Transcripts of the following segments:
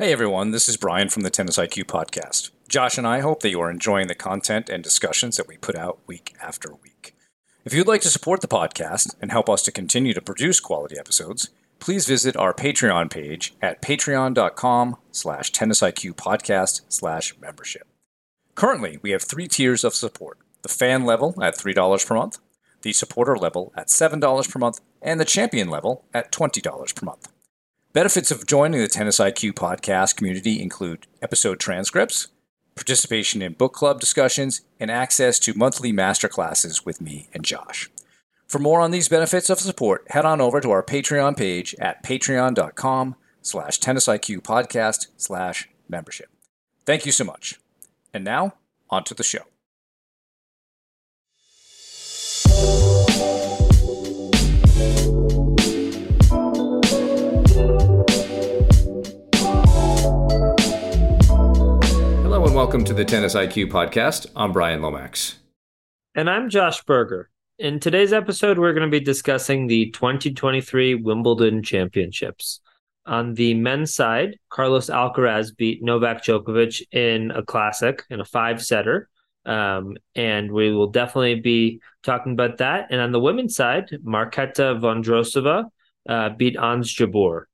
Hey everyone, this is Brian from the Tennis IQ podcast. Josh and I hope that you are enjoying the content and discussions that we put out week after week. If you'd like to support the podcast and help us to continue to produce quality episodes, please visit our Patreon page at patreon.com slash tennisiqpodcast slash membership. Currently, we have three tiers of support. The fan level at $3 per month, the supporter level at $7 per month, and the champion level at $20 per month. Benefits of joining the Tennis IQ podcast community include episode transcripts, participation in book club discussions, and access to monthly masterclasses with me and Josh. For more on these benefits of support, head on over to our Patreon page at patreon.com slash tennisiqpodcast slash membership. Thank you so much. And now, on to the show. Welcome to the Tennis IQ podcast. I'm Brian Lomax. And I'm Josh Berger. In today's episode, we're going to be discussing the 2023 Wimbledon Championships. On the men's side, Carlos Alcaraz beat Novak Djokovic in a classic, in a five setter. Um, and we will definitely be talking about that. And on the women's side, Marketa Vondrousova uh, beat Ons Jabeur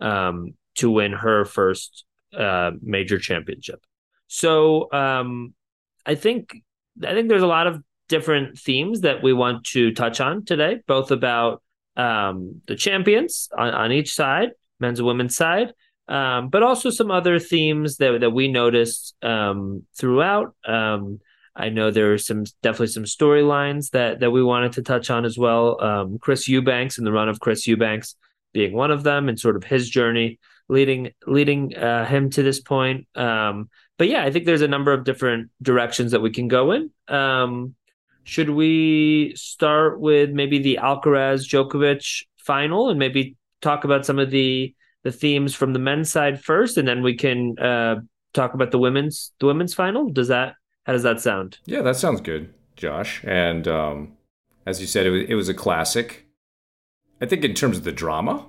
um, to win her first uh, major championship. So um, I think I think there's a lot of different themes that we want to touch on today, both about um, the champions on, on, each side, men's and women's side, um, but also some other themes that that we noticed um, throughout. Um, I know there are some definitely some storylines that that we wanted to touch on as well. Um, Chris Eubanks and the run of Chris Eubanks being one of them, and sort of his journey leading leading uh, him to this point. Um, but yeah, I think there's a number of different directions that we can go in. Um, should we start with maybe the Alcaraz Djokovic final and maybe talk about some of the the themes from the men's side first, and then we can uh, talk about the women's the women's final? Does that how does that sound? Yeah, that sounds good, Josh. And um, as you said, it was, it was a classic. I think in terms of the drama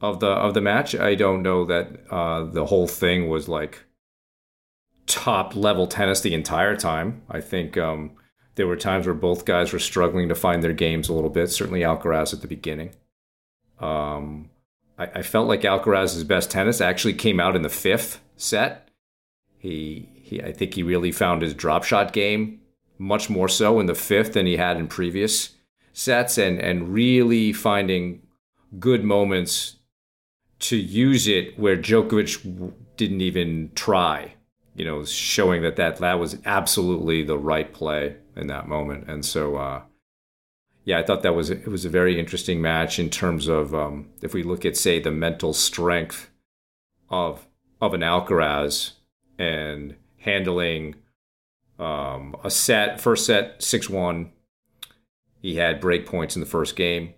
of the of the match, I don't know that uh, the whole thing was like top level tennis the entire time. I think um, there were times where both guys were struggling to find their games a little bit. Certainly Alcaraz at the beginning. Um, I, I, felt like Alcaraz's best tennis actually came out in the fifth set. He, he, I think he really found his drop shot game much more so in the fifth than he had in previous sets, and and really finding good moments to use it where Djokovic didn't even try you know, showing that that, that was absolutely the right play in that moment. And so, uh, yeah, I thought that was it was a very interesting match in terms of um, if we look at say the mental strength of of an Alcaraz and handling um, a set first set six one. He had break points in the first game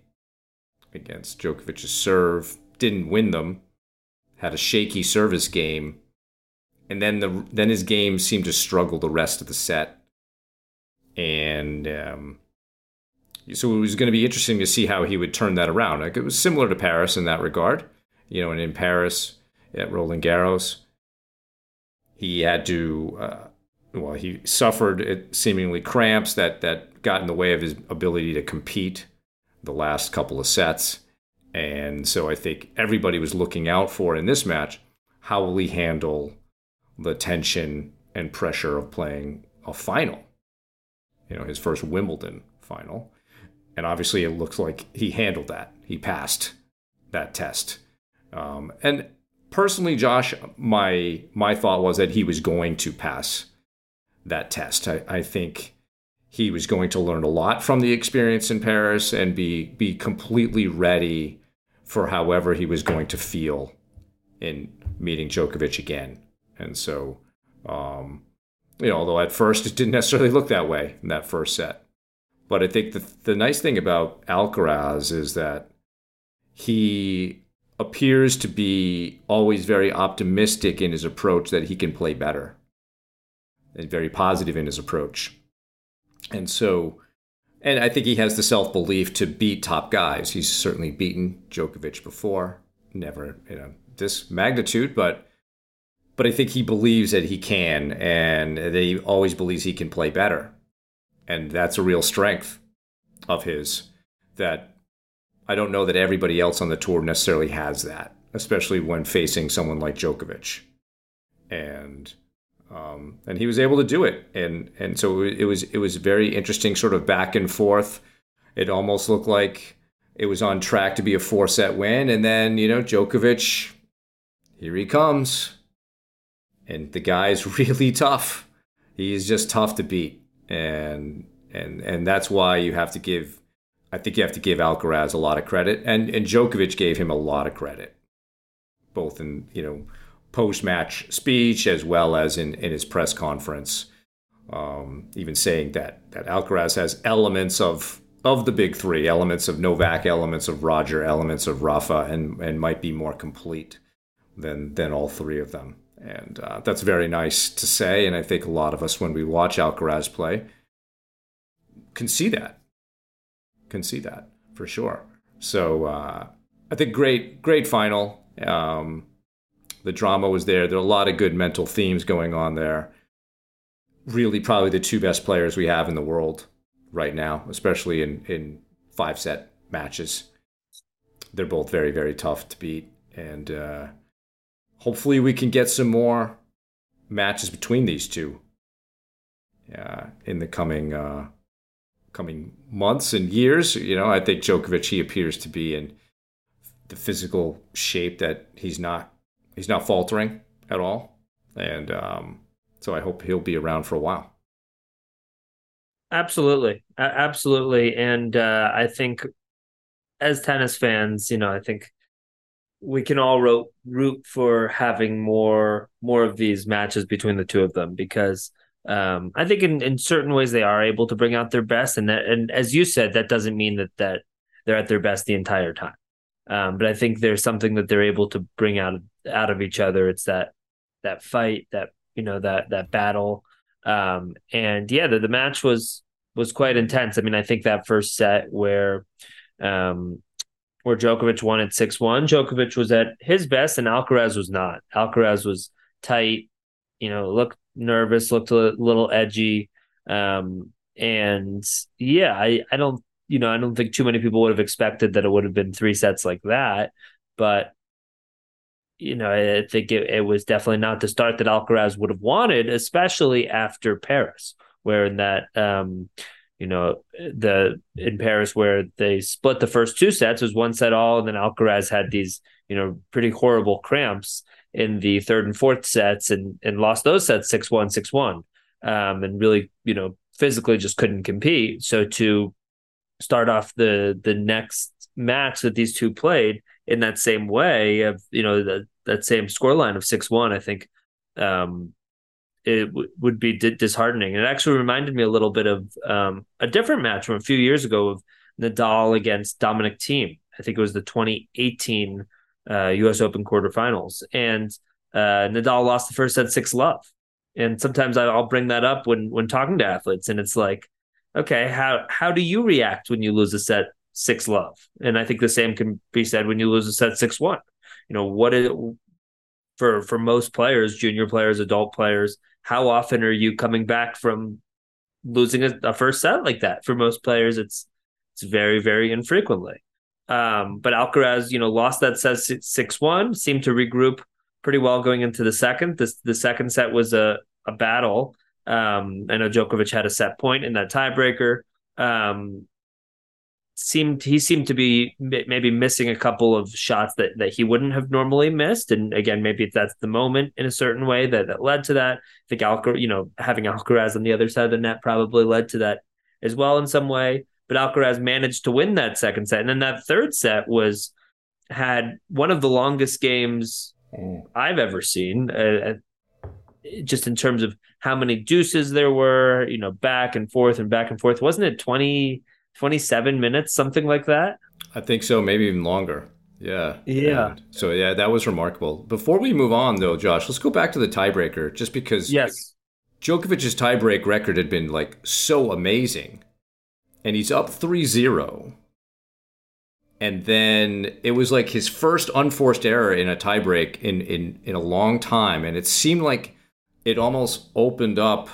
against Djokovic's serve. Didn't win them. Had a shaky service game and then the then his game seemed to struggle the rest of the set, and um, so it was going to be interesting to see how he would turn that around. Like it was similar to Paris in that regard, you know, and in Paris at Roland Garros, he had to. Uh, well, he suffered seemingly cramps that that got in the way of his ability to compete the last couple of sets. And so I think everybody was looking out for in this match how will he handle the tension and pressure of playing a final, you know, his first Wimbledon final. And obviously, it looks like he handled that. He passed that test. Um, and personally, Josh, my my thought was that he was going to pass that test. I, I think he was going to learn a lot from the experience in Paris and be be completely ready for however he was going to feel in meeting Djokovic again. And so, um, you know, although at first it didn't necessarily look that way in that first set. But I think the, the nice thing about Alcaraz is that he appears to be always very optimistic in his approach that he can play better and very positive in his approach. And so, and I think he has the self belief to beat top guys. He's certainly beaten Djokovic before, never in a this magnitude, but but I think he believes that he can, and that he always believes he can play better, and that's a real strength of his. That I don't know that everybody else on the tour necessarily has that, especially when facing someone like Djokovic, and um, and he was able to do it, and and so it was it was very interesting, sort of back and forth. It almost looked like it was on track to be a four set win. And then, you know, Djokovic, here he comes. And the guy is really tough. He's just tough to beat. And and and that's why you have to give I think you have to give Alcaraz a lot of credit. And and Djokovic gave him a lot of credit. Both in, you know, post match speech as well as in, in his press conference. Um, even saying that that Alcaraz has elements of of the big three elements of Novak, elements of Roger, elements of Rafa, and and might be more complete than than all three of them. And uh, that's very nice to say. And I think a lot of us, when we watch Alcaraz play, can see that, can see that for sure. So uh, I think great, great final. Um, the drama was there. There are a lot of good mental themes going on there. Really, probably the two best players we have in the world right now, especially in, in five set matches. They're both very, very tough to beat. And uh, hopefully we can get some more matches between these two uh, in the coming uh, coming months and years. You know, I think Djokovic he appears to be in the physical shape that he's not he's not faltering at all, and um, so I hope he'll be around for a while. Absolutely, absolutely, and uh, I think as tennis fans, you know, I think we can all root root for having more more of these matches between the two of them because um, I think in, in certain ways they are able to bring out their best, and that and as you said, that doesn't mean that that they're at their best the entire time. Um, but I think there's something that they're able to bring out out of each other. It's that that fight, that you know, that that battle um, and yeah, the, the match was was quite intense. I mean, I think that first set where um, where Djokovic won at six one, Djokovic was at his best, and Alcaraz was not. Alcaraz was tight, you know, looked nervous, looked a little edgy, um, and yeah, I I don't you know I don't think too many people would have expected that it would have been three sets like that, but you know, I think it, it was definitely not the start that Alcaraz would have wanted, especially after Paris, where in that, um, you know, the in Paris where they split the first two sets was one set all, and then Alcaraz had these, you know, pretty horrible cramps in the third and fourth sets, and and lost those sets six one six one, um, and really, you know, physically just couldn't compete. So to start off the the next match that these two played in that same way of you know the, that same scoreline of six one, I think um, it w- would be d- disheartening. It actually reminded me a little bit of um, a different match from a few years ago of Nadal against Dominic Thiem. I think it was the 2018 uh, U.S. Open quarterfinals, and uh, Nadal lost the first set six love. And sometimes I'll bring that up when when talking to athletes, and it's like, okay, how how do you react when you lose a set six love. And I think the same can be said when you lose a set six one. You know, what is for for most players, junior players, adult players, how often are you coming back from losing a, a first set like that? For most players, it's it's very, very infrequently. Um, but Alcaraz, you know, lost that set six one, seemed to regroup pretty well going into the second. This the second set was a a battle. Um, I know Djokovic had a set point in that tiebreaker. Um, seemed he seemed to be maybe missing a couple of shots that that he wouldn't have normally missed. And again maybe that's the moment in a certain way that that led to that. I think Alcaraz you know having Alcaraz on the other side of the net probably led to that as well in some way. But Alcaraz managed to win that second set. And then that third set was had one of the longest games mm. I've ever seen uh, just in terms of how many deuces there were you know back and forth and back and forth. Wasn't it 20 27 minutes, something like that. I think so, maybe even longer. Yeah. Yeah. And so yeah, that was remarkable. Before we move on though, Josh, let's go back to the tiebreaker just because Yes. Djokovic's tiebreak record had been like so amazing. And he's up 3-0. and then it was like his first unforced error in a tiebreak in, in in a long time, and it seemed like it almost opened up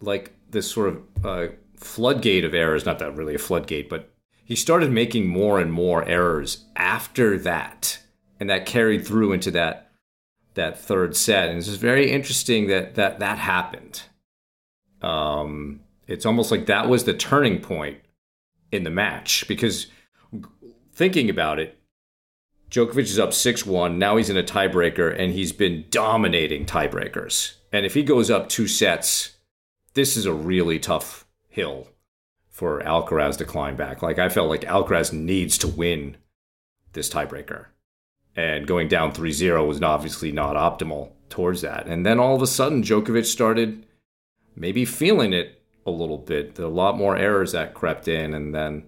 like this sort of uh, floodgate of errors. Not that really a floodgate, but he started making more and more errors after that, and that carried through into that that third set. And it's very interesting that that that happened. Um, it's almost like that was the turning point in the match because thinking about it, Djokovic is up 6 1. Now he's in a tiebreaker and he's been dominating tiebreakers. And if he goes up two sets, this is a really tough hill for Alcaraz to climb back. Like I felt like Alcaraz needs to win this tiebreaker. And going down 3 0 was obviously not optimal towards that. And then all of a sudden, Djokovic started maybe feeling it a little bit. There a lot more errors that crept in. And then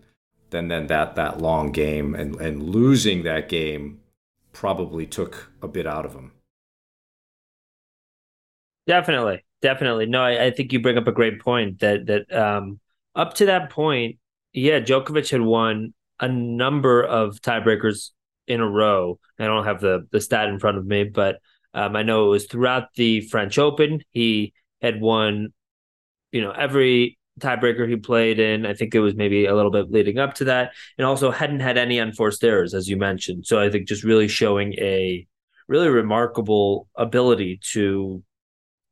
then then that that long game and and losing that game probably took a bit out of him. Definitely, definitely. No, I, I think you bring up a great point that that um, up to that point, yeah, Djokovic had won a number of tiebreakers in a row. I don't have the the stat in front of me, but um, I know it was throughout the French Open. He had won, you know, every tiebreaker he played in. I think it was maybe a little bit leading up to that, and also hadn't had any unforced errors, as you mentioned. So I think just really showing a really remarkable ability to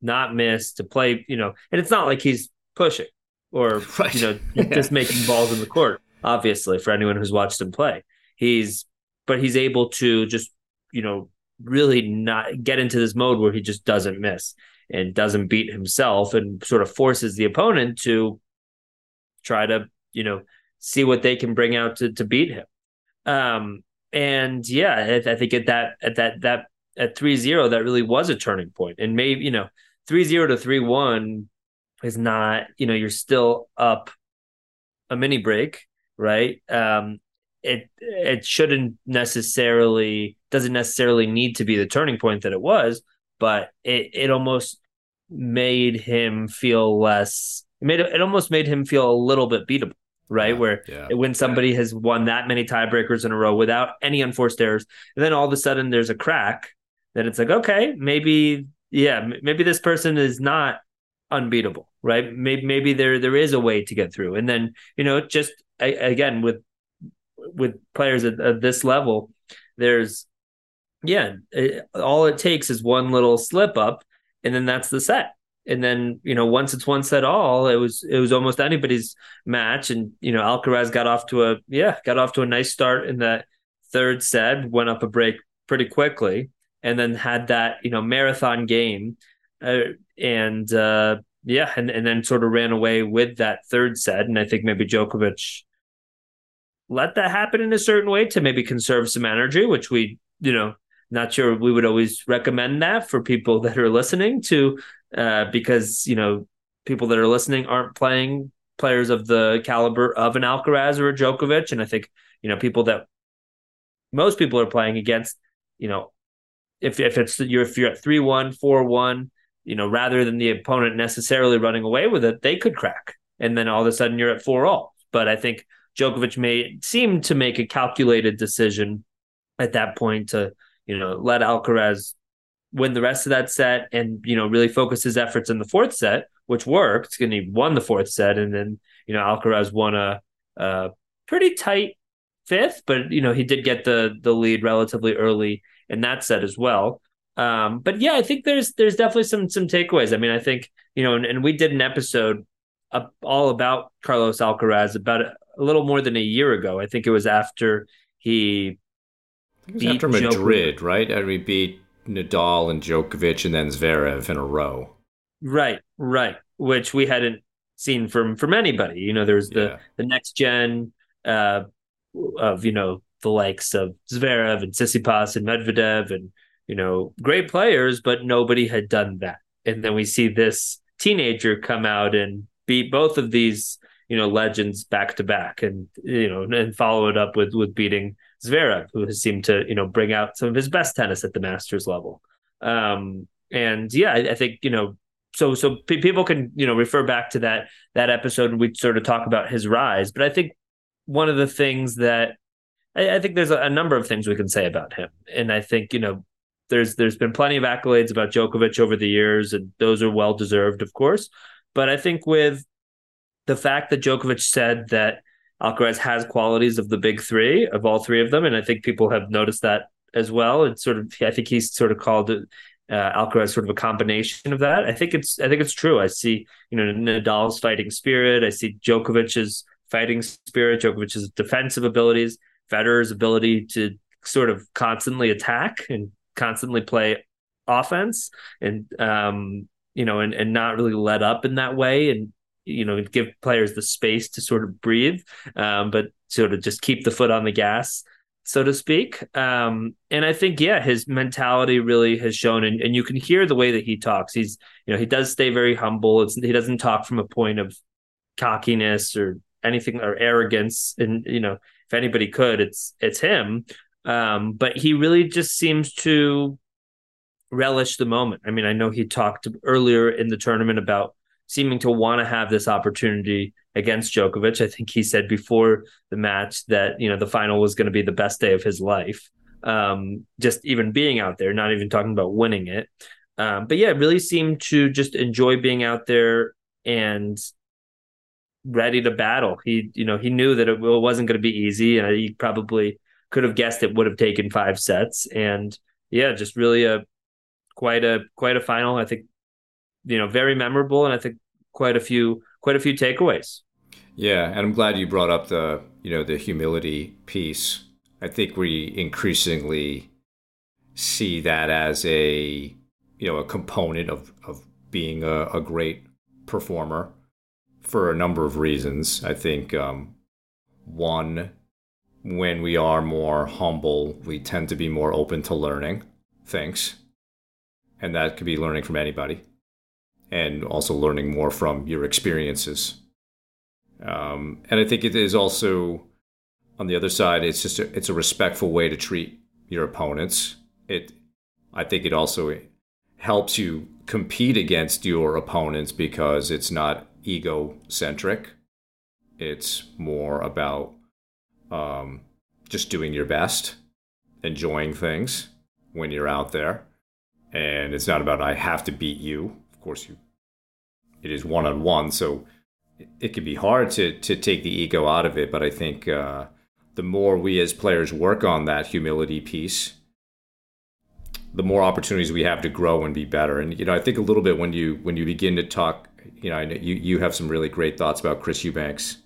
not miss, to play, you know, and it's not like he's pushing or right. you know yeah. just making balls in the court. Obviously, for anyone who's watched him play, he's but he's able to just you know really not get into this mode where he just doesn't miss and doesn't beat himself and sort of forces the opponent to try to, you know, see what they can bring out to, to beat him. Um, and yeah, I, I think at that, at that, that, at 3-0 that really was a turning point and maybe you know 3-0 to 3-1 is not you know you're still up a mini break right um it it shouldn't necessarily doesn't necessarily need to be the turning point that it was but it it almost made him feel less. It made it almost made him feel a little bit beatable, right? Yeah, Where yeah, when somebody yeah. has won that many tiebreakers in a row without any unforced errors, and then all of a sudden there's a crack, then it's like, okay, maybe, yeah, maybe this person is not unbeatable, right? Maybe maybe there there is a way to get through, and then you know, just again with with players at, at this level, there's yeah, it, all it takes is one little slip up and then that's the set. And then you know once it's one set all, it was it was almost anybody's match. And you know Alcaraz got off to a yeah got off to a nice start in that third set, went up a break pretty quickly, and then had that you know marathon game, uh, and uh, yeah, and and then sort of ran away with that third set. And I think maybe Djokovic let that happen in a certain way to maybe conserve some energy, which we you know not sure we would always recommend that for people that are listening to, uh, because you know people that are listening aren't playing players of the caliber of an Alcaraz or a Djokovic, and I think you know people that most people are playing against, you know, if if it's you're if you're at three one four one, you know, rather than the opponent necessarily running away with it, they could crack, and then all of a sudden you're at four all. But I think Djokovic may seem to make a calculated decision at that point to you know, let Alcaraz win the rest of that set and, you know, really focus his efforts in the fourth set, which worked. And he won the fourth set. And then, you know, Alcaraz won a, a pretty tight fifth, but, you know, he did get the the lead relatively early in that set as well. Um, but yeah, I think there's there's definitely some some takeaways. I mean, I think, you know, and, and we did an episode all about Carlos Alcaraz about a, a little more than a year ago. I think it was after he it was after Madrid, Djokovic. right? And we beat Nadal and Djokovic and then Zverev in a row. Right, right. Which we hadn't seen from from anybody. You know, there's the yeah. the next gen uh, of you know the likes of Zverev and Tsitsipas and Medvedev and you know great players, but nobody had done that. And then we see this teenager come out and beat both of these you know legends back to back, and you know and follow it up with with beating Zverev, who has seemed to you know bring out some of his best tennis at the Masters level. Um, and yeah, I, I, think you know, so so p- people can you know refer back to that that episode and we sort of talk about his rise. But I think one of the things that I, I think there's a, a, number of things we can say about him, and I think you know there's there's been plenty of accolades about Djokovic over the years, and those are well deserved, of course. But I think with the fact that Djokovic said that Alcaraz has qualities of the big three of all three of them, and I think people have noticed that as well. It's sort of I think he's sort of called it uh, Alcaraz sort of a combination of that. I think it's I think it's true. I see you know Nadal's fighting spirit. I see Djokovic's fighting spirit, Djokovic's defensive abilities, Federer's ability to sort of constantly attack and constantly play offense, and um, you know, and and not really let up in that way, and you know, give players the space to sort of breathe, um, but sort of just keep the foot on the gas so to speak. Um, and I think, yeah, his mentality really has shown, and, and you can hear the way that he talks. He's, you know, he does stay very humble. It's, he doesn't talk from a point of cockiness or anything or arrogance. And, you know, if anybody could, it's, it's him. Um, but he really just seems to relish the moment. I mean, I know he talked earlier in the tournament about seeming to want to have this opportunity against Djokovic. I think he said before the match that you know the final was going to be the best day of his life. Um, just even being out there, not even talking about winning it. Um, but yeah, really seemed to just enjoy being out there and ready to battle. He, you know, he knew that it wasn't going to be easy, and he probably could have guessed it would have taken five sets. And yeah, just really a quite a quite a final. I think you know very memorable, and I think quite a few quite a few takeaways. Yeah, and I'm glad you brought up the you know the humility piece. I think we increasingly see that as a you know a component of of being a, a great performer for a number of reasons. I think um, one, when we are more humble, we tend to be more open to learning things, and that could be learning from anybody and also learning more from your experiences. Um, and I think it is also on the other side, it's just a, it's a respectful way to treat your opponents. It, I think it also helps you compete against your opponents because it's not egocentric. It's more about um, just doing your best, enjoying things when you're out there. And it's not about, I have to beat you Of course, you it is one on one, so it can be hard to to take the ego out of it. But I think uh, the more we as players work on that humility piece, the more opportunities we have to grow and be better. And you know, I think a little bit when you when you begin to talk, you know, i you you have some really great thoughts about Chris Eubanks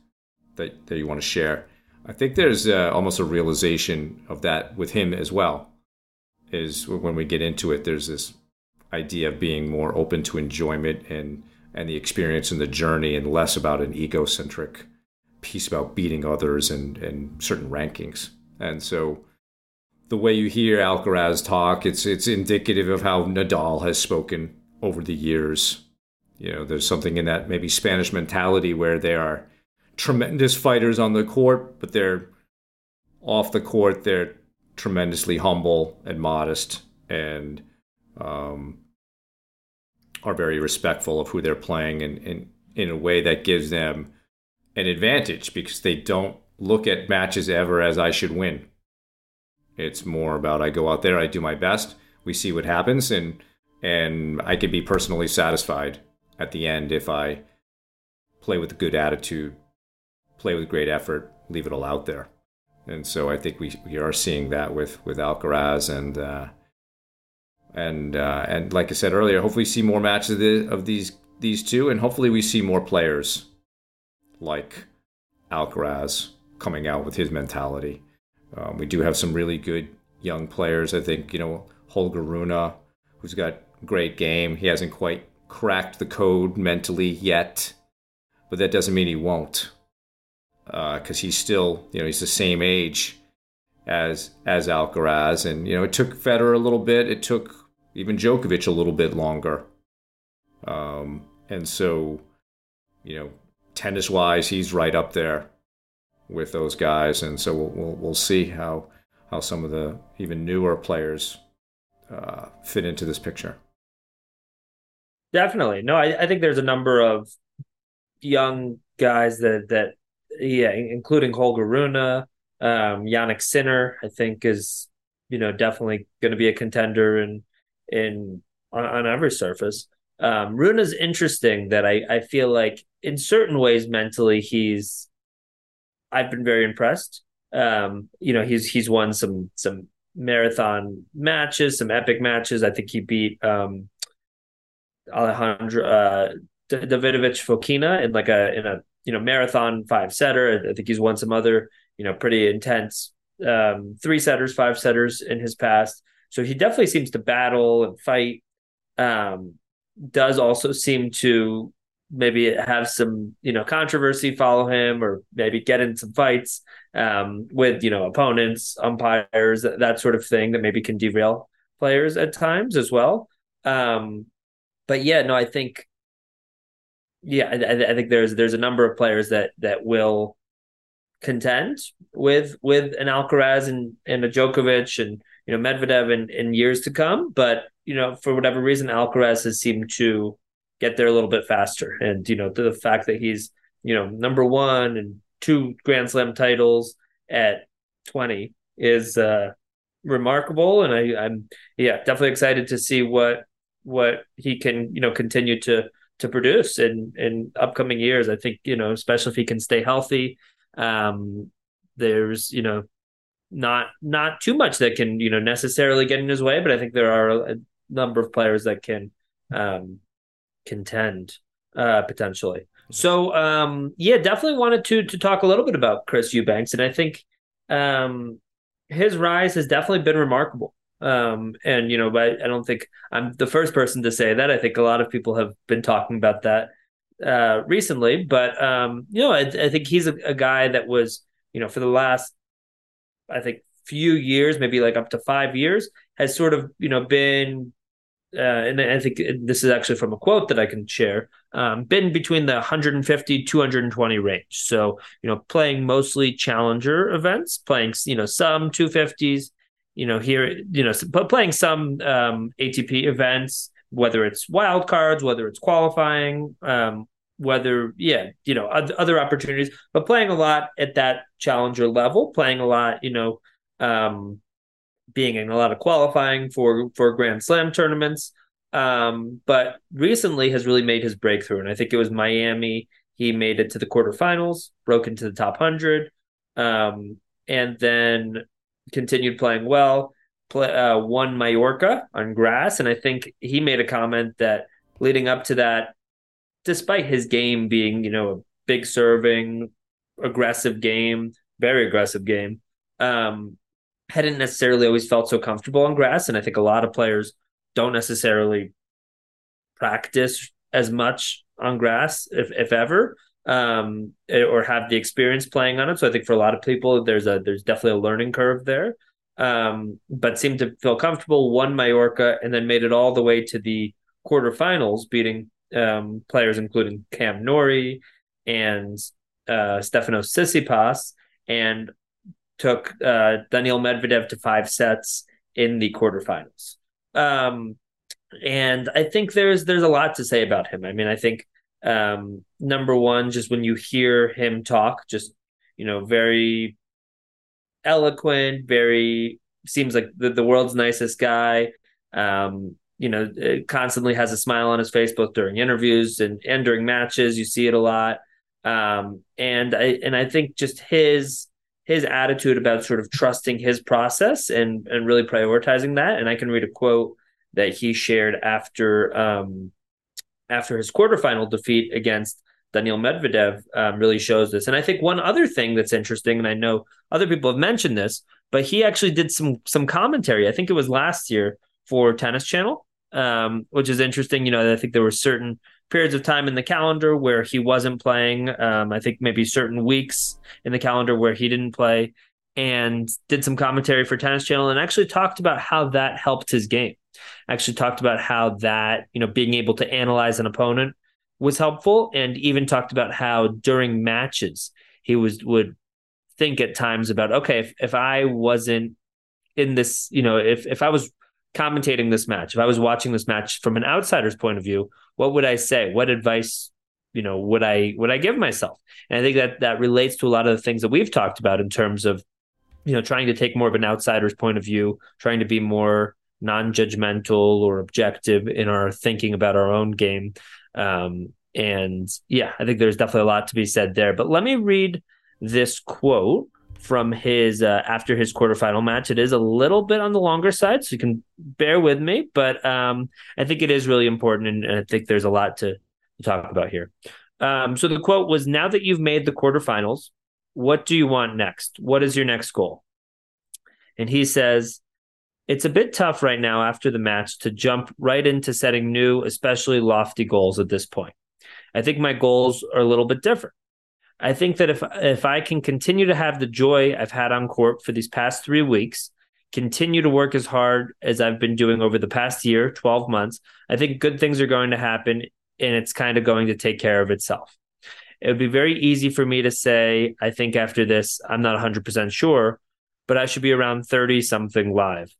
that that you want to share. I think there's uh, almost a realization of that with him as well. Is when we get into it, there's this idea of being more open to enjoyment and and the experience and the journey and less about an egocentric piece about beating others and, and certain rankings. And so the way you hear Alcaraz talk, it's it's indicative of how Nadal has spoken over the years. You know, there's something in that maybe Spanish mentality where they are tremendous fighters on the court, but they're off the court, they're tremendously humble and modest and um, are very respectful of who they're playing and, and in a way that gives them an advantage because they don't look at matches ever as I should win. It's more about I go out there, I do my best, we see what happens, and and I can be personally satisfied at the end if I play with a good attitude, play with great effort, leave it all out there. And so I think we, we are seeing that with with Alcaraz and uh, and uh, and like I said earlier, hopefully see more matches of, the, of these these two, and hopefully we see more players like Alcaraz coming out with his mentality. Um, we do have some really good young players. I think you know Holger Rune, who's got great game. He hasn't quite cracked the code mentally yet, but that doesn't mean he won't, because uh, he's still you know he's the same age as as Alcaraz, and you know it took Federer a little bit. It took even Djokovic a little bit longer. Um, and so, you know, tennis wise, he's right up there with those guys. And so we'll, we'll, we'll see how, how some of the even newer players uh, fit into this picture. Definitely. No, I, I think there's a number of young guys that, that, yeah, including Holger Rune, Um, Jannik Sinner, I think, is you know definitely going to be a contender in in on, on every surface. Um, Rune's interesting that I I feel like in certain ways mentally he's I've been very impressed. Um, you know he's he's won some some marathon matches, some epic matches. I think he beat um, Alejandro uh, Davidovich Fokina in like a in a you know marathon five setter. I think he's won some other you know pretty intense um, three setters, five setters in his past. So he definitely seems to battle and fight. Um, does also seem to maybe have some you know controversy follow him or maybe get in some fights um, with you know opponents umpires that, that, sort of thing that maybe can derail players at times as well um, but yeah no i think yeah I, I, think there's there's a number of players that that will contend with with an alcaraz and and a djokovic and you know medvedev in, in years to come but you know for whatever reason alcaraz has seemed to get there a little bit faster. And you know, the fact that he's you know number one and two Grand Slam titles at twenty is uh, remarkable. And I, I'm yeah definitely excited to see what what he can you know continue to to produce in in upcoming years. I think you know especially if he can stay healthy. Um, there's you know not not too much that can you know necessarily get in his way, but I think there are a number of players that can um, contend uh, potentially. So um, yeah, definitely wanted to to talk a little bit about Chris Eubanks, and I think um, his rise has definitely been remarkable. Um, and you know, but I don't think I'm the first person to say that. I think a lot of people have been talking about that uh, recently. But um, you know, I, I think he's a, a guy that was you know for the last I think few years, maybe like up to five years, has sort of you know been uh, and I think this is actually from a quote that I can share, um, been between the 150 220 range. So you know, playing mostly challenger events, playing you know some 250s, you know here you know but playing some um, ATP events, whether it's wild cards, whether it's qualifying, um, whether yeah you know other opportunities, but playing a lot at that challenger level, playing a lot you know. Um, being in a lot of qualifying for for Grand Slam tournaments. Um, but recently has really made his breakthrough, and I think it was Miami. He made it to the quarterfinals, broke into the top hundred, um, and then continued playing well. Play, uh, won Mallorca on grass, and I think he made a comment that leading up to that, despite his game being you know a big serving, aggressive game, very aggressive game, um, hadn't necessarily always felt so comfortable on grass. And I think a lot of players don't necessarily practice as much on grass, if, if ever, um, eh, or have the experience playing on it. So I think for a lot of people, there's a there's definitely a learning curve there. Um, but seemed to feel comfortable, won Mallorca, and then made it all the way to the quarterfinals, beating um, players including Cam Norrie and uh, Stefanos Tsitsipas, and took uh, Daniil Medvedev to five sets in the quarterfinals. Um, and I think there's there's a lot to say about him. I mean, I think um, number one, just when you hear him talk, just you know, very eloquent, very seems like the, the world's nicest guy. Um, you know, constantly has a smile on his face both during interviews and and during matches. You see it a lot. Um, and I and I think just his his attitude about sort of trusting his process and and really prioritizing that. And I can read a quote that he shared after um, after his quarterfinal defeat against Daniil Medvedev um, really shows this. And I think one other thing that's interesting, and I know other people have mentioned this, but he actually did some some commentary. I think it was last year for Tennis Channel, um, which is interesting. You know, I think there were certain periods of time in the calendar where he wasn't playing. Um, I think maybe certain weeks in the calendar where he didn't play, and did some commentary for Tennis Channel and actually talked about how that helped his game. Actually talked about how that you know being able to analyze an opponent was helpful, and even talked about how during matches he was would think at times about okay if, if I wasn't in this you know if if I was commentating this match, if I was watching this match from an outsider's point of view, what would I say? What advice, you know, would I would I give myself? And I think that that relates to a lot of the things that we've talked about in terms of you know, trying to take more of an outsider's point of view, trying to be more non-judgmental or objective in our thinking about our own game. Um, and yeah, I think there's definitely a lot to be said there. But let me read this quote from his uh, after his quarterfinal match. It is a little bit on the longer side, so you can bear with me. But um, I think it is really important, and, I think there's a lot to, to talk about here. Um, so the quote was: "Now that you've made the quarterfinals, what do you want next? What is your next goal?" And he says, "It's a bit tough right now after the match to jump right into setting new, especially lofty goals at this point. I think my goals are a little bit different." I think that if if I can continue to have the joy I've had on court for these past three weeks, continue to work as hard as I've been doing over the past year, 12 months, I think good things are going to happen and it's kind of going to take care of itself. It would be very easy for me to say, I think after this, I'm not 100% sure, but I should be around 30 something live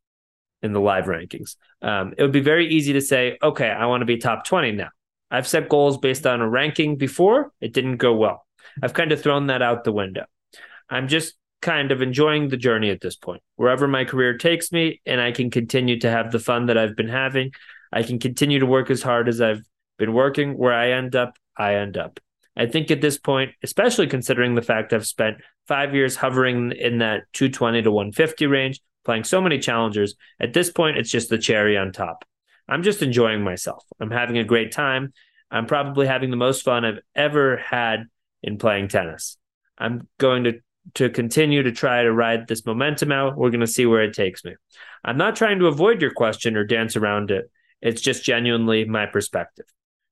in the live rankings. Um, it would be very easy to say, okay, I want to be top 20 now. I've set goals based on a ranking before, it didn't go well. I've kind of thrown that out the window. I'm just kind of enjoying the journey at this point. Wherever my career takes me, and I can continue to have the fun that I've been having, I can continue to work as hard as I've been working. Where I end up, I end up. I think at this point, especially considering the fact I've spent five years hovering in that 220 to 150 range, playing so many challengers, at this point, it's just the cherry on top. I'm just enjoying myself. I'm having a great time. I'm probably having the most fun I've ever had in playing tennis. I'm going to to continue to try to ride this momentum out. We're going to see where it takes me. I'm not trying to avoid your question or dance around it. It's just genuinely my perspective.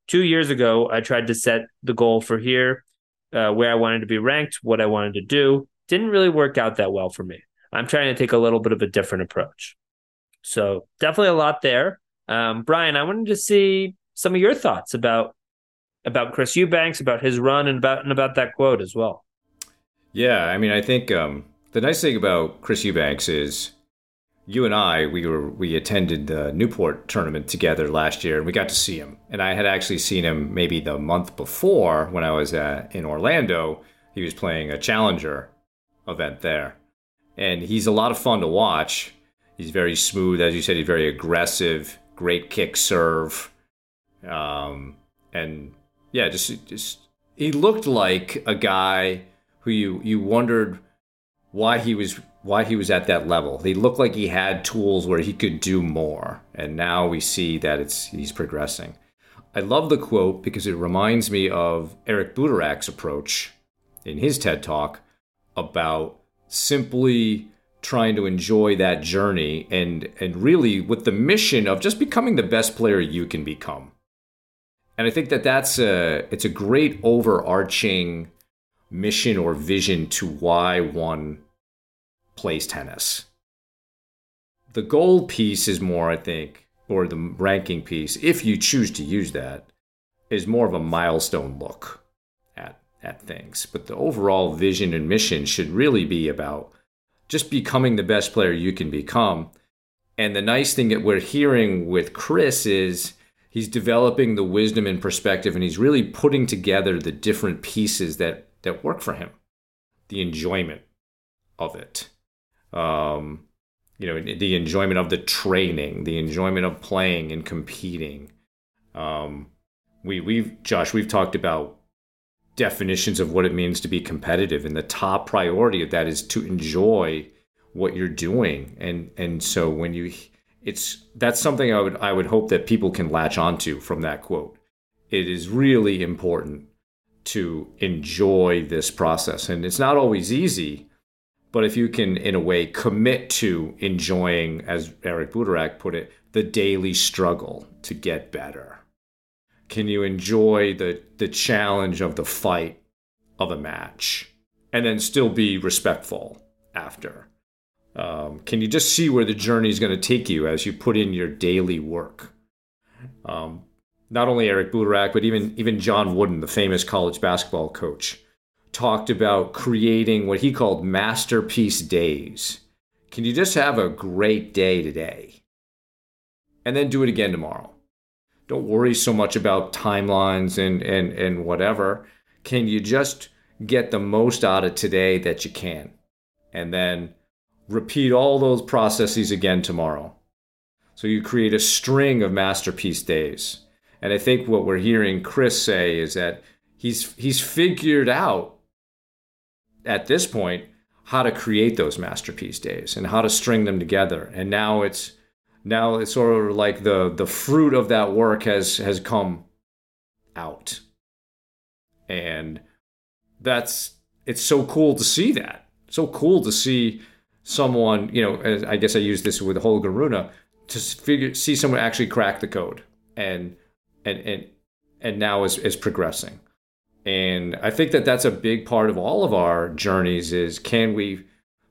Two years ago, I tried to set the goal for here, uh, where I wanted to be ranked, what I wanted to do. Didn't really work out that well for me. I'm trying to take a little bit of a different approach. So definitely a lot there. Um, Brian, I wanted to see some of your thoughts about about Chris Eubanks, about his run, and about and about that quote as well. Yeah, I mean, I think um, the nice thing about Chris Eubanks is you and I we were we attended the Newport tournament together last year, and we got to see him. And I had actually seen him maybe the month before when I was at, in Orlando. He was playing a challenger event there, and he's a lot of fun to watch. He's very smooth, as you said. He's very aggressive, great kick serve, um, and yeah, just just he looked like a guy who you you wondered why he was why he was at that level. He looked like he had tools where he could do more, and now we see that it's he's progressing. I love the quote because it reminds me of Eric Butorac's approach in his TED talk about simply trying to enjoy that journey and and really with the mission of just becoming the best player you can become and I think that that's a it's a great overarching mission or vision to why one plays tennis. The goal piece is more, I think, or the ranking piece, if you choose to use that, is more of a milestone look at at things. But the overall vision and mission should really be about just becoming the best player you can become. And the nice thing that we're hearing with Chris is he's developing the wisdom and perspective and he's really putting together the different pieces that that work for him the enjoyment of it um, you know the enjoyment of the training the enjoyment of playing and competing um, we we've josh we've talked about definitions of what it means to be competitive and the top priority of that is to enjoy what you're doing and and so when you it's that's something I would I would hope that people can latch onto from that quote. It is really important to enjoy this process, and it's not always easy. But if you can, in a way, commit to enjoying, as Eric Butorac put it, the daily struggle to get better, can you enjoy the the challenge of the fight of a match, and then still be respectful after? Um, can you just see where the journey is going to take you as you put in your daily work? Um, not only Eric Butorac, but even even John Wooden, the famous college basketball coach, talked about creating what he called masterpiece days. Can you just have a great day today? And then do it again tomorrow. Don't worry so much about timelines and, and, and whatever. Can you just get the most out of today that you can? And then repeat all those processes again tomorrow. So you create a string of masterpiece days. And I think what we're hearing Chris say is that he's he's figured out at this point how to create those masterpiece days and how to string them together. And now it's now it's sort of like the the fruit of that work has has come out. And that's it's so cool to see that. So cool to see someone, you know, I guess I use this with Holger Rune, to figure see someone actually crack the code and and and and now is is progressing. And I think that that's a big part of all of our journeys is can we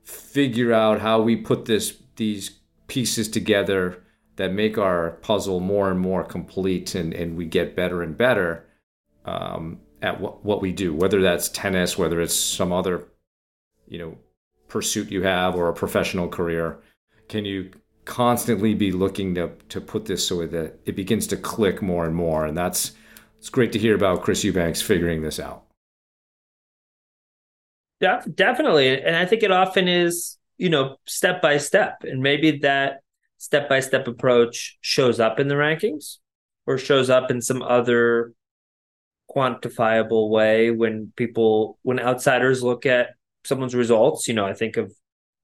figure out how we put this these pieces together that make our puzzle more and more complete and, and we get better and better um, at what, what we do, whether that's tennis, whether it's some other, you know, pursuit you have or a professional career. Can you constantly be looking to, to put this so that it begins to click more and more? And that's, it's great to hear about Chris Eubanks figuring this out. Yeah, definitely. And I think it often is, you know, step by step. And maybe that step by step approach shows up in the rankings or shows up in some other quantifiable way when people when outsiders look at someone's results you know i think of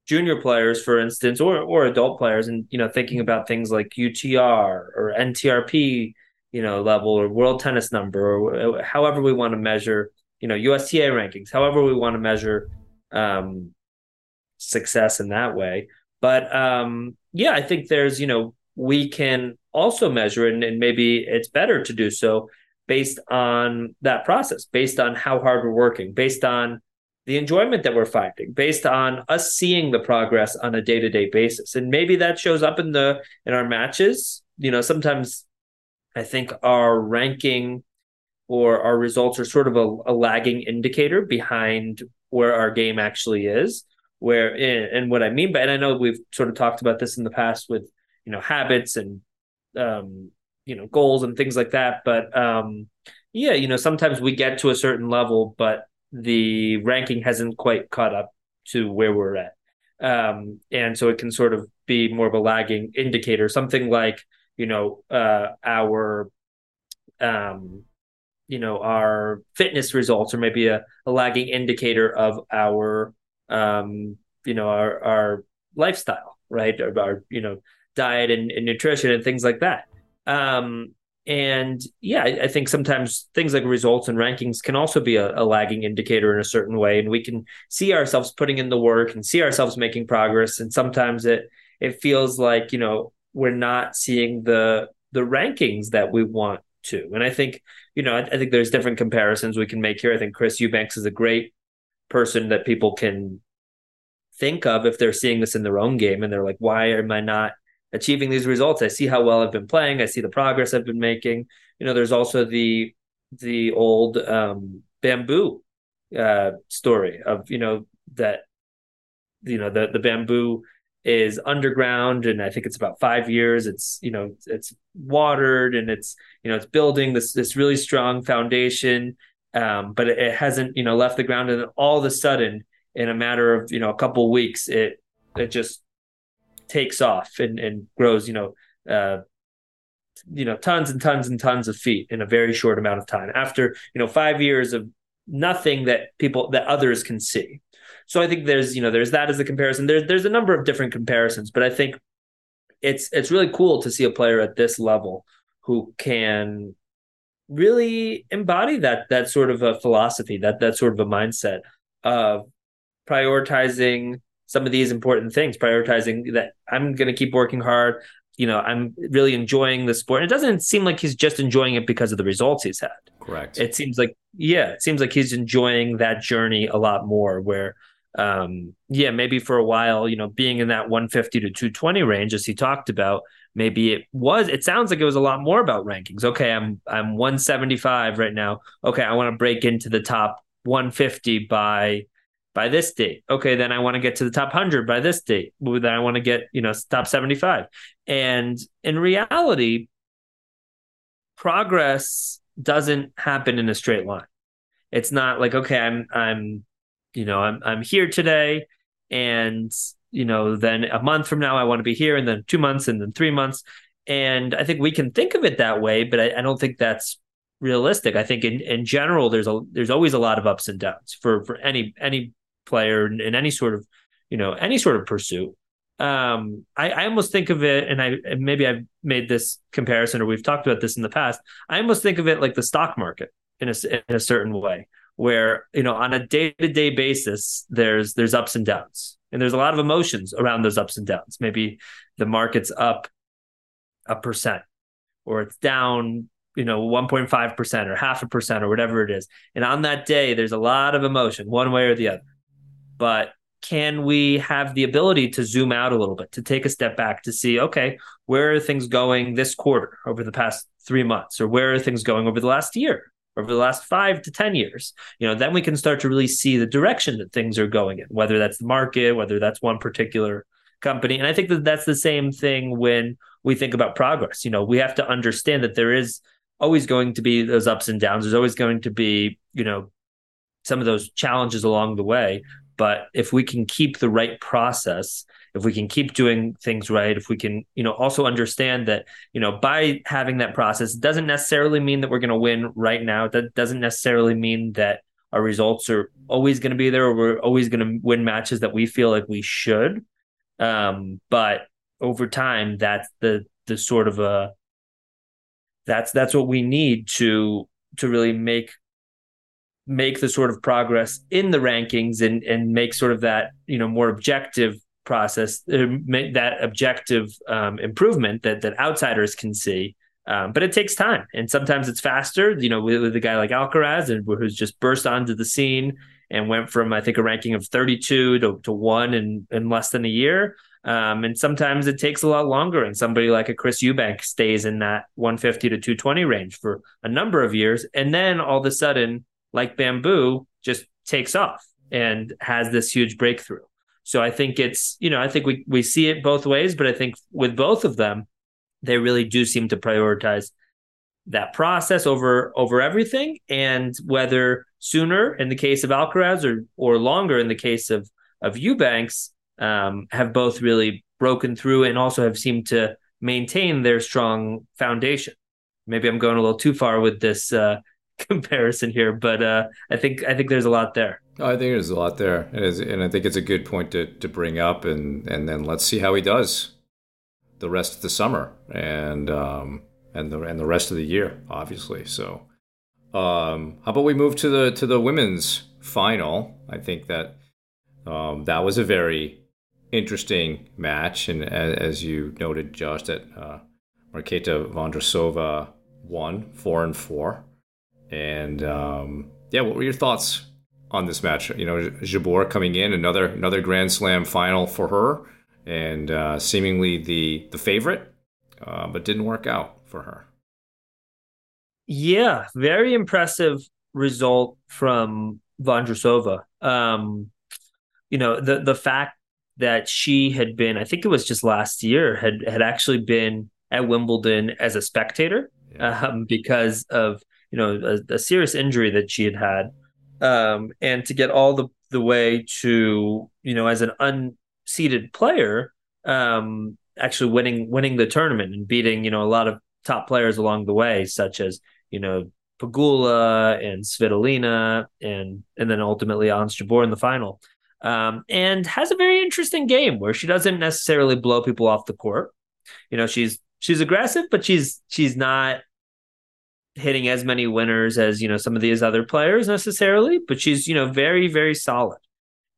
junior players for instance or or adult players and you know thinking about things like utr or ntrp you know level or world tennis number or however we want to measure you know usta rankings however we want to measure um success in that way but um yeah i think there's you know we can also measure it and, and maybe it's better to do so based on that process, based on how hard we're working, based on the enjoyment that we're finding, based on us seeing the progress on a day-to-day basis. And maybe that shows up in the in our matches. You know, sometimes I think our ranking or our results are sort of a, a lagging indicator behind where our game actually is. Where and what I mean by and I know we've sort of talked about this in the past with you know habits and um, you know goals and things like that but um yeah you know sometimes we get to a certain level but the ranking hasn't quite caught up to where we're at um and so it can sort of be more of a lagging indicator something like you know uh our um you know our fitness results or maybe a, a lagging indicator of our um you know our our lifestyle right? Our, our you know diet and, and nutrition and things like that. Um, and yeah, I, I, think sometimes things like results and rankings can also be a, a, lagging indicator in a certain way, and we can see ourselves putting in the work and see ourselves making progress. And sometimes it it feels like you know we're not seeing the the rankings that we want to. And I think you know I, I think there's different comparisons we can make here. I think Chris Eubanks is a great person that people can think of if they're seeing this in their own game and they're like, why am I not achieving these results. I see how well I've been playing. I see the progress I've been making. You know, there's also the the old um, bamboo uh, story of you know that you know the the bamboo is underground and I think it's about five years. It's you know it's watered and it's you know it's building this this really strong foundation, um, but it, hasn't you know left the ground and all of a sudden in a matter of you know a couple weeks it it just takes off and, and grows, you know, uh, you know, tons and tons and tons of feet in a very short amount of time after, you know, five years of nothing that people that others can see. So I think there's, you know, there's that as a comparison. There's there's a number of different comparisons, but I think it's it's really cool to see a player at this level who can really embody that that sort of a philosophy, that that sort of a mindset of prioritizing some of these important things, prioritizing that I'm going to keep working hard. You know, I'm really enjoying the sport. And It doesn't seem like he's just enjoying it because of the results he's had. Correct. It seems like, yeah, it seems like he's enjoying that journey a lot more. Where, um, yeah, maybe for a while, you know, being in that 150 to 220 range, as he talked about, maybe it was. It sounds like it was a lot more about rankings. Okay, I'm I'm 175 right now. Okay, I want to break into the top 150 by by this date. Okay, then I want to get to the top 100 by this date. Then I want to get, you know, top 75. And in reality, progress doesn't happen in a straight line. It's not like, okay, I'm I'm you know, I'm I'm here today and you know, then a month from now I want to be here, and then two months, and then three months. And I think we can think of it that way, but I, I don't think that's realistic. I think in, in general, there's a there's always a lot of ups and downs for for any any player in, in any sort of you know any sort of pursuit. Um, I, I almost think of it, and I maybe I've made this comparison, or we've talked about this in the past. I almost think of it like the stock market in a in a certain way, where you know on a day to day basis, there's there's ups and downs, and there's a lot of emotions around those ups and downs. Maybe the market's up a percent, or it's down you know 1.5% or half a percent or whatever it is. And on that day there's a lot of emotion one way or the other. But can we have the ability to zoom out a little bit to take a step back to see okay where are things going this quarter over the past three months? Or where are things going over the last year over the last five to ten years you know then we can start to really see the direction that things are going in whether that's the market whether that's one particular company and i think that that's the same thing when we think about progress you know we have to understand that there is always going to be those ups and downs. There's always going to be, you know, some of those challenges along the way. But if we can keep the right process, if we can keep doing things right, if we can, you know, also understand that, you know, by having that process, it doesn't necessarily mean that we're going to win right now. That doesn't necessarily mean that our results are always going to be there or we're always going to win matches that we feel like we should. Um, but over time, that's the the sort of a that's that's what we need to to really make make the sort of progress in the rankings and and make sort of that you know more objective process uh, that objective um, improvement that that outsiders can see um, but it takes time and sometimes it's faster you know with, with a guy like alcaraz and who's just burst onto the scene and went from i think a ranking of 32 to, to one in in less than a year um, and sometimes it takes a lot longer. And somebody like a Chris Eubanks stays in that 150 to 220 range for a number of years. And then all of a sudden, like bamboo, just takes off and has this huge breakthrough. So I think it's, you know, I think we, we see it both ways, but I think with both of them, they really do seem to prioritize that process over over everything. And whether sooner in the case of Alcaraz or or longer in the case of of Eubanks, um, have both really broken through and also have seemed to maintain their strong foundation. Maybe I'm going a little too far with this uh, comparison here, but uh, I think I think there's a lot there. Oh, I think there's a lot there, and and I think it's a good point to, to bring up, and and then let's see how he does the rest of the summer and um, and the and the rest of the year, obviously. So, um, how about we move to the to the women's final? I think that um, that was a very interesting match, and as, as you noted, Josh, that uh, Marketa Vondrousova won four and four. And um, yeah, what were your thoughts on this match? You know, Jabeur coming in another another Grand Slam final for her, and uh, seemingly the the favorite, uh, but didn't work out for her. Yeah, very impressive result from Vondrousova. Um, you know, the the fact that she had been, I think it was just last year, had had actually been at Wimbledon as a spectator yeah. um, because of you know a, a, serious injury that she had had, um, and to get all the the way to you know as an unseeded player, um, actually winning winning the tournament and beating you know a lot of top players along the way, such as you know Pegula and Svitolina and and then ultimately Ons in the final um, and has a very interesting game where she doesn't necessarily blow people off the court. You know, she's she's aggressive, but she's she's not hitting as many winners as you know some of these other players necessarily. But she's you know very very solid.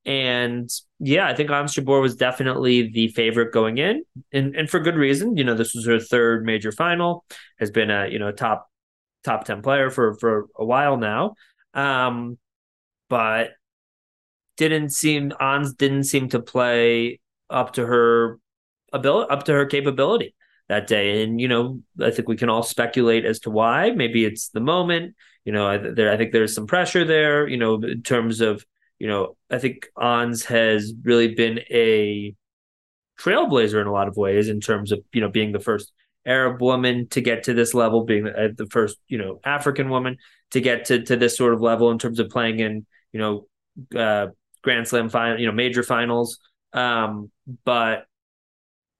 And yeah, I think Jabeur was definitely the favorite going in, and and for good reason. You know, this was her third major final, has been a you know top top ten player for for a while now. Um, but didn't seem Ons didn't seem to play up to her ability up to her capability that day. And you know, I think we can all speculate as to why. Maybe it's the moment. You know, I, there I think there's some pressure there. You know, in terms of you know, I think Ons has really been a trailblazer in a lot of ways in terms of you know being the first Arab woman to get to this level, being the first you know African woman to get to to this sort of level in terms of playing in you know uh, Grand Slam final, you know, major finals. um, but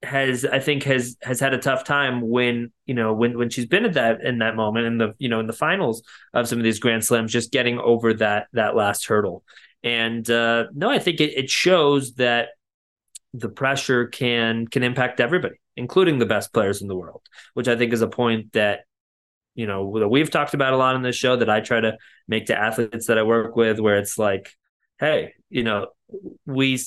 has I think has has had a tough time when you know when when she's been at that in that moment in the you know in the finals of some of these Grand Slams, just getting over that that last hurdle. And uh, no, I think it, it shows that the pressure can can impact everybody, including the best players in the world, which I think is a point that you know that we've talked about a lot in this show that I try to make to athletes that I work with, where it's like, hey, you know, we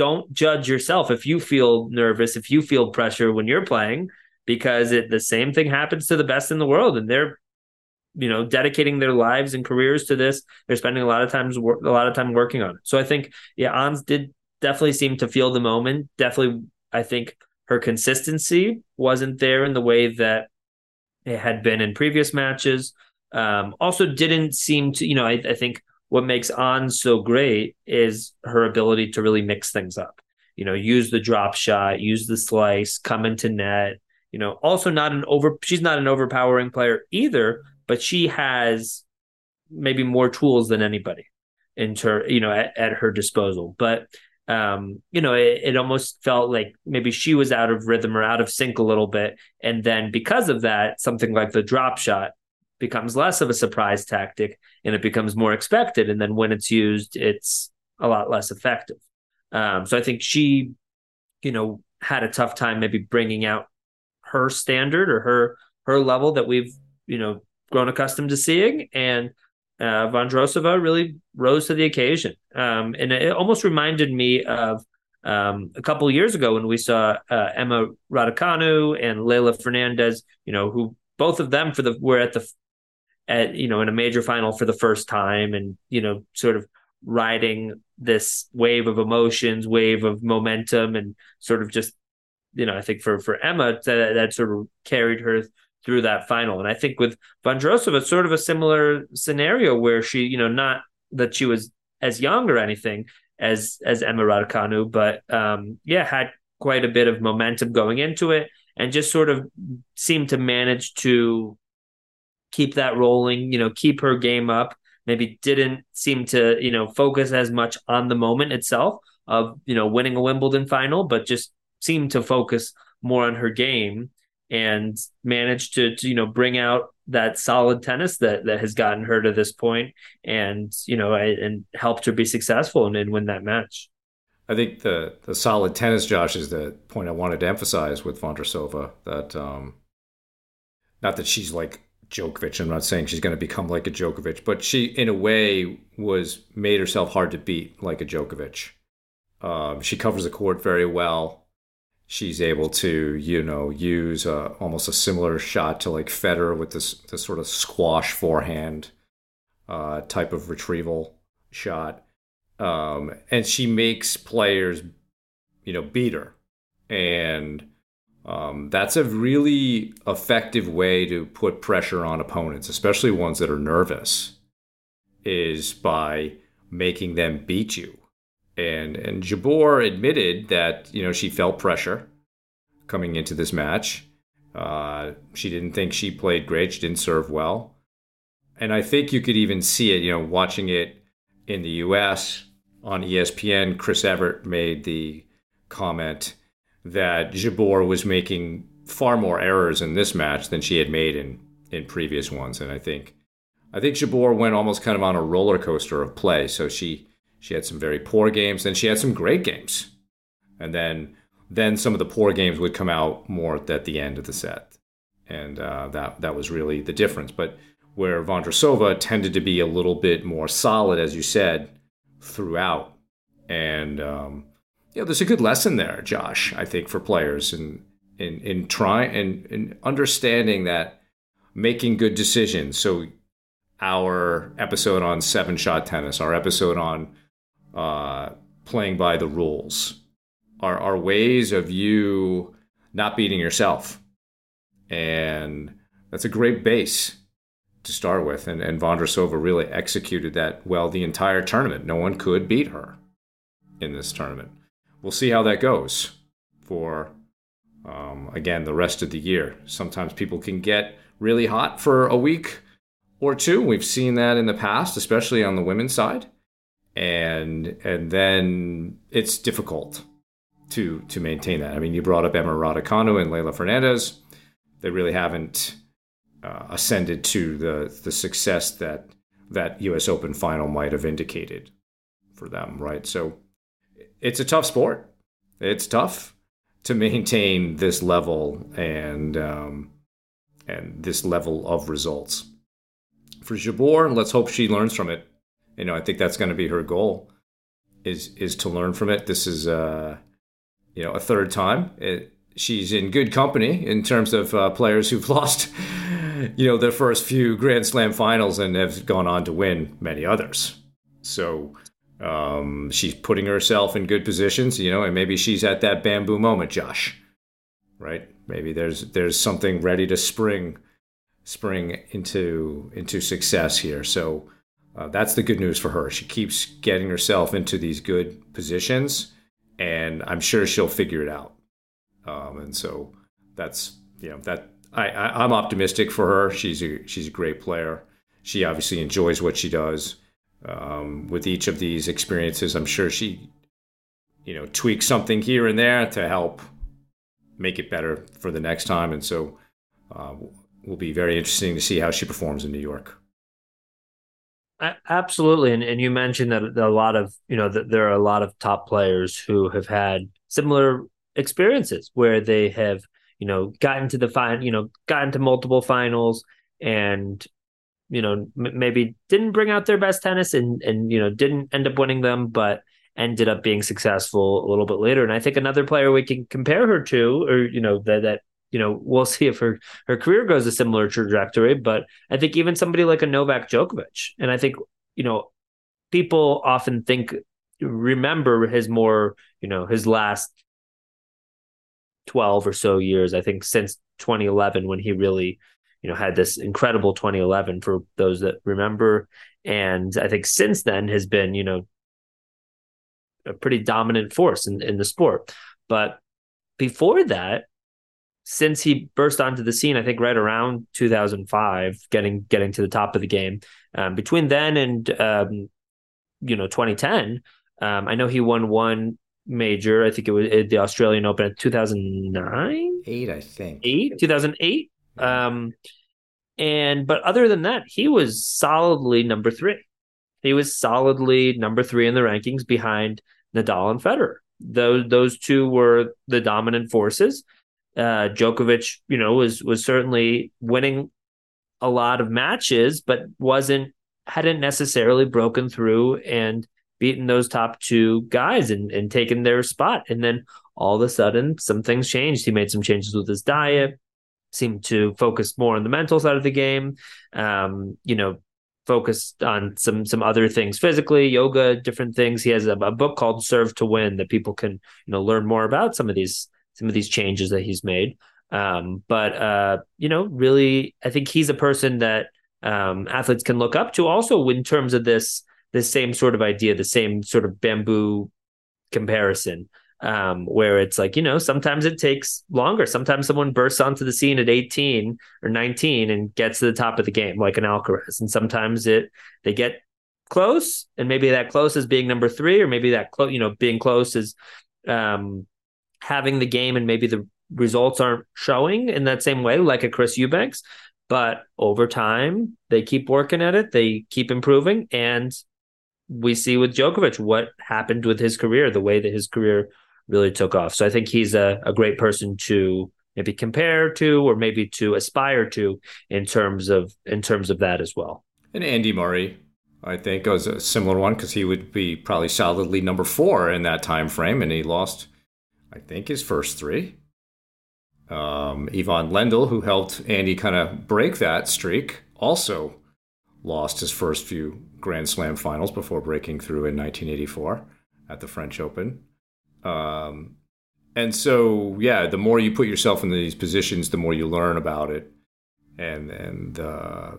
don't judge yourself if you feel nervous, if you feel pressure when you're playing, because it, the same thing happens to the best in the world, and they're you know dedicating their lives and careers to this. They're spending a lot of times a lot of time working on it. So I think yeah, Ons did definitely seem to feel the moment. Definitely, I think her consistency wasn't there in the way that it had been in previous matches. Um, also, didn't seem to, you know, I, I think what makes On so great is her ability to really mix things up. You know, use the drop shot, use the slice, come into net. You know, also not an over. She's not an overpowering player either, but she has maybe more tools than anybody in ter- you know at, at her disposal. But um, you know, it, it, almost felt like maybe she was out of rhythm or out of sync a little bit. And then because of that, something like the drop shot becomes less of a surprise tactic and it becomes more expected. And then when it's used, it's a lot less effective. Um, so I think she, you know, had a tough time maybe bringing out her standard or her her level that we've you know grown accustomed to seeing. And uh, Vondrousova really rose to the occasion. Um, and it almost reminded me of um, a couple years ago when we saw uh, Emma Raducanu and Leylah Fernandez, you know, who both of them for the were at the at you know in a major final for the first time, and you know, sort of riding this wave of emotions, wave of momentum, and sort of just you know, I think for for Emma that, that sort of carried her through that final. And I think with Vondrousova, it's sort of a similar scenario where she, you know, not that she was as young or anything as as Emma Raducanu, but um, yeah, had quite a bit of momentum going into it, and just sort of seemed to manage to keep that rolling. You know, keep her game up. Maybe didn't seem to you know focus as much on the moment itself of you know winning a Wimbledon final, but just seemed to focus more on her game and managed to, to, you know bring out that solid tennis that that has gotten her to this point and you know and helped her be successful and, and win that match I think the the solid tennis, Josh, is the point I wanted to emphasize with Vondrousova. That um, not that she's like Djokovic. I'm not saying she's going to become like a Djokovic, but she, in a way, was made herself hard to beat, like a Djokovic. Um, she covers the court very well she's able to, you know, use a, almost a similar shot to like Federer with this this sort of squash forehand uh, type of retrieval shot, um, and she makes players, you know, beat her, and um, that's a really effective way to put pressure on opponents, especially ones that are nervous, is by making them beat you and and Jabeur admitted that you know she felt pressure coming into this match. Uh, she didn't think she played great. She didn't serve well, and I think you could even see it. You know, watching it in the U.S. on ESPN, Chris Evert made the comment that Jabeur was making far more errors in this match than she had made in in previous ones, and I think I think Jabeur went almost kind of on a roller coaster of play. So she she had some very poor games, then she had some great games. And then then some of the poor games would come out more at the end of the set. And uh, that that was really the difference. But where Vondrousova tended to be a little bit more solid, as you said, throughout. And um, know, there's a good lesson there, Josh. I think for players in in in trying and in understanding that making good decisions. So our episode on seven shot tennis, our episode on uh, playing by the rules, are, are ways of you not beating yourself. And that's a great base to start with. And, and Vondrousova really executed that well the entire tournament. No one could beat her in this tournament. We'll see how that goes for, um, again, the rest of the year. Sometimes people can get really hot for a week or two. We've seen that in the past, especially on the women's side and and then it's difficult to to maintain that. I mean, you brought up Emma Raducanu and Leylah Fernandez. They really haven't uh, ascended to the the success that that U.S. Open final might have indicated for them, right? So it's a tough sport. It's tough to maintain this level and um, and this level of results. For Jabeur, let's hope she learns from it. You know, I think that's going to be her goal is is to learn from it. This is uh, you know a third time. It, she's in good company in terms of uh, players who've lost you know their first few Grand Slam finals and have gone on to win many others. So um, she's putting herself in good positions, you know, and maybe she's at that bamboo moment, Josh. Right? Maybe there's there's something ready to spring spring into into success here. So uh, that's the good news for her. She keeps getting herself into these good positions, and I'm sure she'll figure it out. Um, and so that's you know that I, I am optimistic for her. She's a she's a great player. She obviously enjoys what she does. Um, with each of these experiences, I'm sure she you know tweaks something here and there to help make it better for the next time. And so uh, will be very interesting to see how she performs in New York. Absolutely, and, and you mentioned that a lot of you know that there are a lot of top players who have had similar experiences where they have you know gotten to the final, you know gotten to multiple finals and you know m- maybe didn't bring out their best tennis and and you know didn't end up winning them, but ended up being successful a little bit later. And I think another player we can compare her to, or you know that that you know, we'll see if her her career goes a similar trajectory. But I think even somebody like a Novak Djokovic, and I think you know, people often think remember his more, you know, his last twelve or so years. I think since 2011 when he really, you know, had this incredible 2011 for those that remember, and I think since then has been, you know, a pretty dominant force in, in the sport. But before that, since he burst onto the scene, I think right around 2005, getting getting to the top of the game. Um, between then and um, you know 2010, um, I know he won one major. I think it was the Australian Open in 2009, eight, I think, eight, 2008. Um, and but other than that, he was solidly number three. He was solidly number three in the rankings behind Nadal and Federer. Those those two were the dominant forces uh, Djokovic, you know, was was certainly winning a lot of matches, but wasn't hadn't necessarily broken through and beaten those top two guys and, and taken their spot. And then all of a sudden, some things changed. He made some changes with his diet, seemed to focus more on the mental side of the game. Um, you know, focused on some some other things physically, yoga, different things. He has a, a book called Serve to Win that people can you know learn more about some of these some of these changes that he's made. Um, but uh, you know, really, I think he's a person that um, athletes can look up to. Also, in terms of this this same sort of idea, the same sort of bamboo comparison, um, where it's like you know, sometimes it takes longer. Sometimes someone bursts onto the scene at 18 or 19 and gets to the top of the game, like an Alcaraz, and sometimes it they get close, and maybe that close is being number three, or maybe that close, you know, being close is um, having the game and maybe the results aren't showing in that same way, like a Chris Eubanks. But over time, they keep working at it, they keep improving. And we see with Djokovic what happened with his career, the way that his career really took off. So I think he's a, a great person to maybe compare to or maybe to aspire to in terms of in terms of that as well. And Andy Murray, I think, was a similar one because he would be probably solidly number four in that time frame, and he lost I think, his first three. Um, Ivan Lendl, who helped Andy kind of break that streak, also lost his first few Grand Slam finals before breaking through in 1984 at the French Open. Um, and so, yeah, the more you put yourself in these positions, the more you learn about it, and and uh,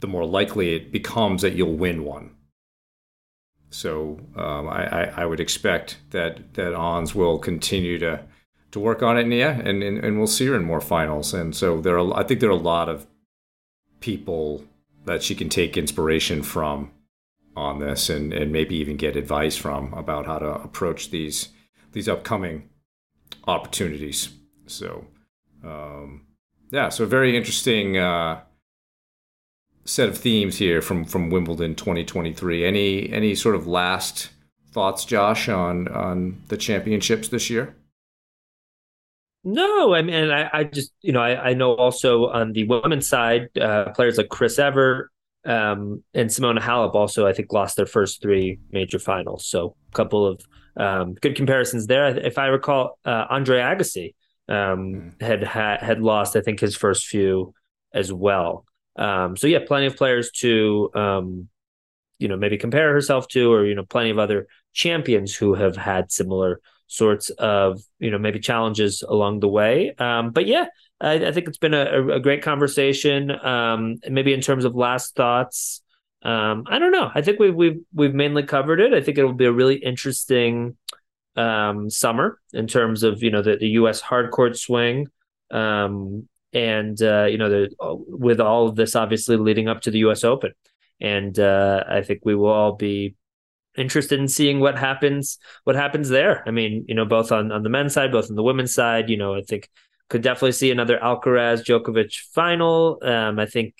the more likely it becomes that you'll win one. So um, I, I, would expect that that Ons will continue to to work on it, Nia, and, and, and we'll see her in more finals. And so there are, I think there are a lot of people that she can take inspiration from on this and, and maybe even get advice from about how to approach these these upcoming opportunities. So, um, yeah, so a very interesting uh, set of themes here from from Wimbledon 2023. Any any sort of last thoughts, Josh, on on the championships this year? No, I mean, I, I just you know I, I know also on the women's side, uh, players like Chris Evert um, and Simona Halep also I think lost their first three major finals. So a couple of um, good comparisons there. If I recall, uh, Andre Agassi um, mm. had, had had lost I think his first few as well. Um, so yeah, plenty of players to um, you know maybe compare herself to, or you know plenty of other champions who have had similar sorts of you know maybe challenges along the way. Um, but yeah, I, I, think it's been a, a great conversation. Um, maybe in terms of last thoughts, um, I don't know. I think we've we've we've mainly covered it. I think it will be a really interesting um, summer in terms of you know the, the U.S. hardcourt swing. Um, and uh, you know, the, with all of this obviously leading up to the U.S. Open, and uh, I think we will all be interested in seeing what happens what happens there. I mean, you know, both on on the men's side, both on the women's side. You know, I think could definitely see another Alcaraz Djokovic final. Um, I think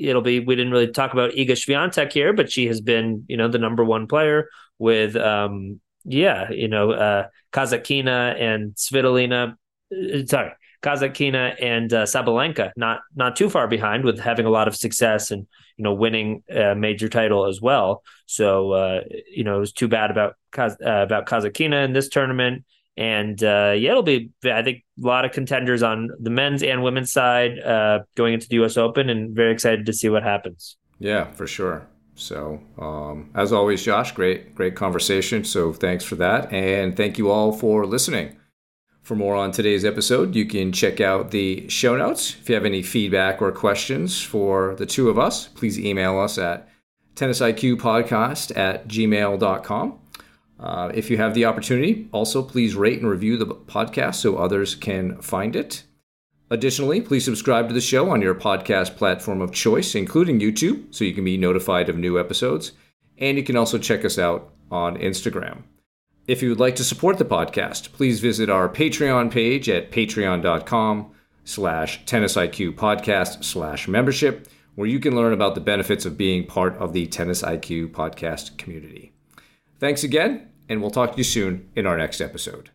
it'll be. We didn't really talk about Iga Swiatek here, but she has been, you know, the number one player with, um, yeah, you know, uh, Kasatkina and Svitolina. Uh, sorry, Kazakina and uh, Sabalenka not not too far behind with having a lot of success and you know winning a major title as well. So uh, you know it was too bad about uh, about Kasatkina in this tournament. And uh, yeah, it'll be I think a lot of contenders on the men's and women's side uh, going into the U.S. Open, and very excited to see what happens. Yeah, for sure. So, um, as always, Josh, great, great conversation. So, thanks for that. And thank you all for listening. For more on today's episode, you can check out the show notes. If you have any feedback or questions for the two of us, please email us at tennisiqpodcast at gmail.com. Uh, if you have the opportunity, also please rate and review the podcast so others can find it. Additionally, please subscribe to the show on your podcast platform of choice, including YouTube, so you can be notified of new episodes. And you can also check us out on Instagram. If you would like to support the podcast, please visit our Patreon page at patreon.com slash tennisiq podcast slash membership, where you can learn about the benefits of being part of the Tennis IQ podcast community. Thanks again, and we'll talk to you soon in our next episode.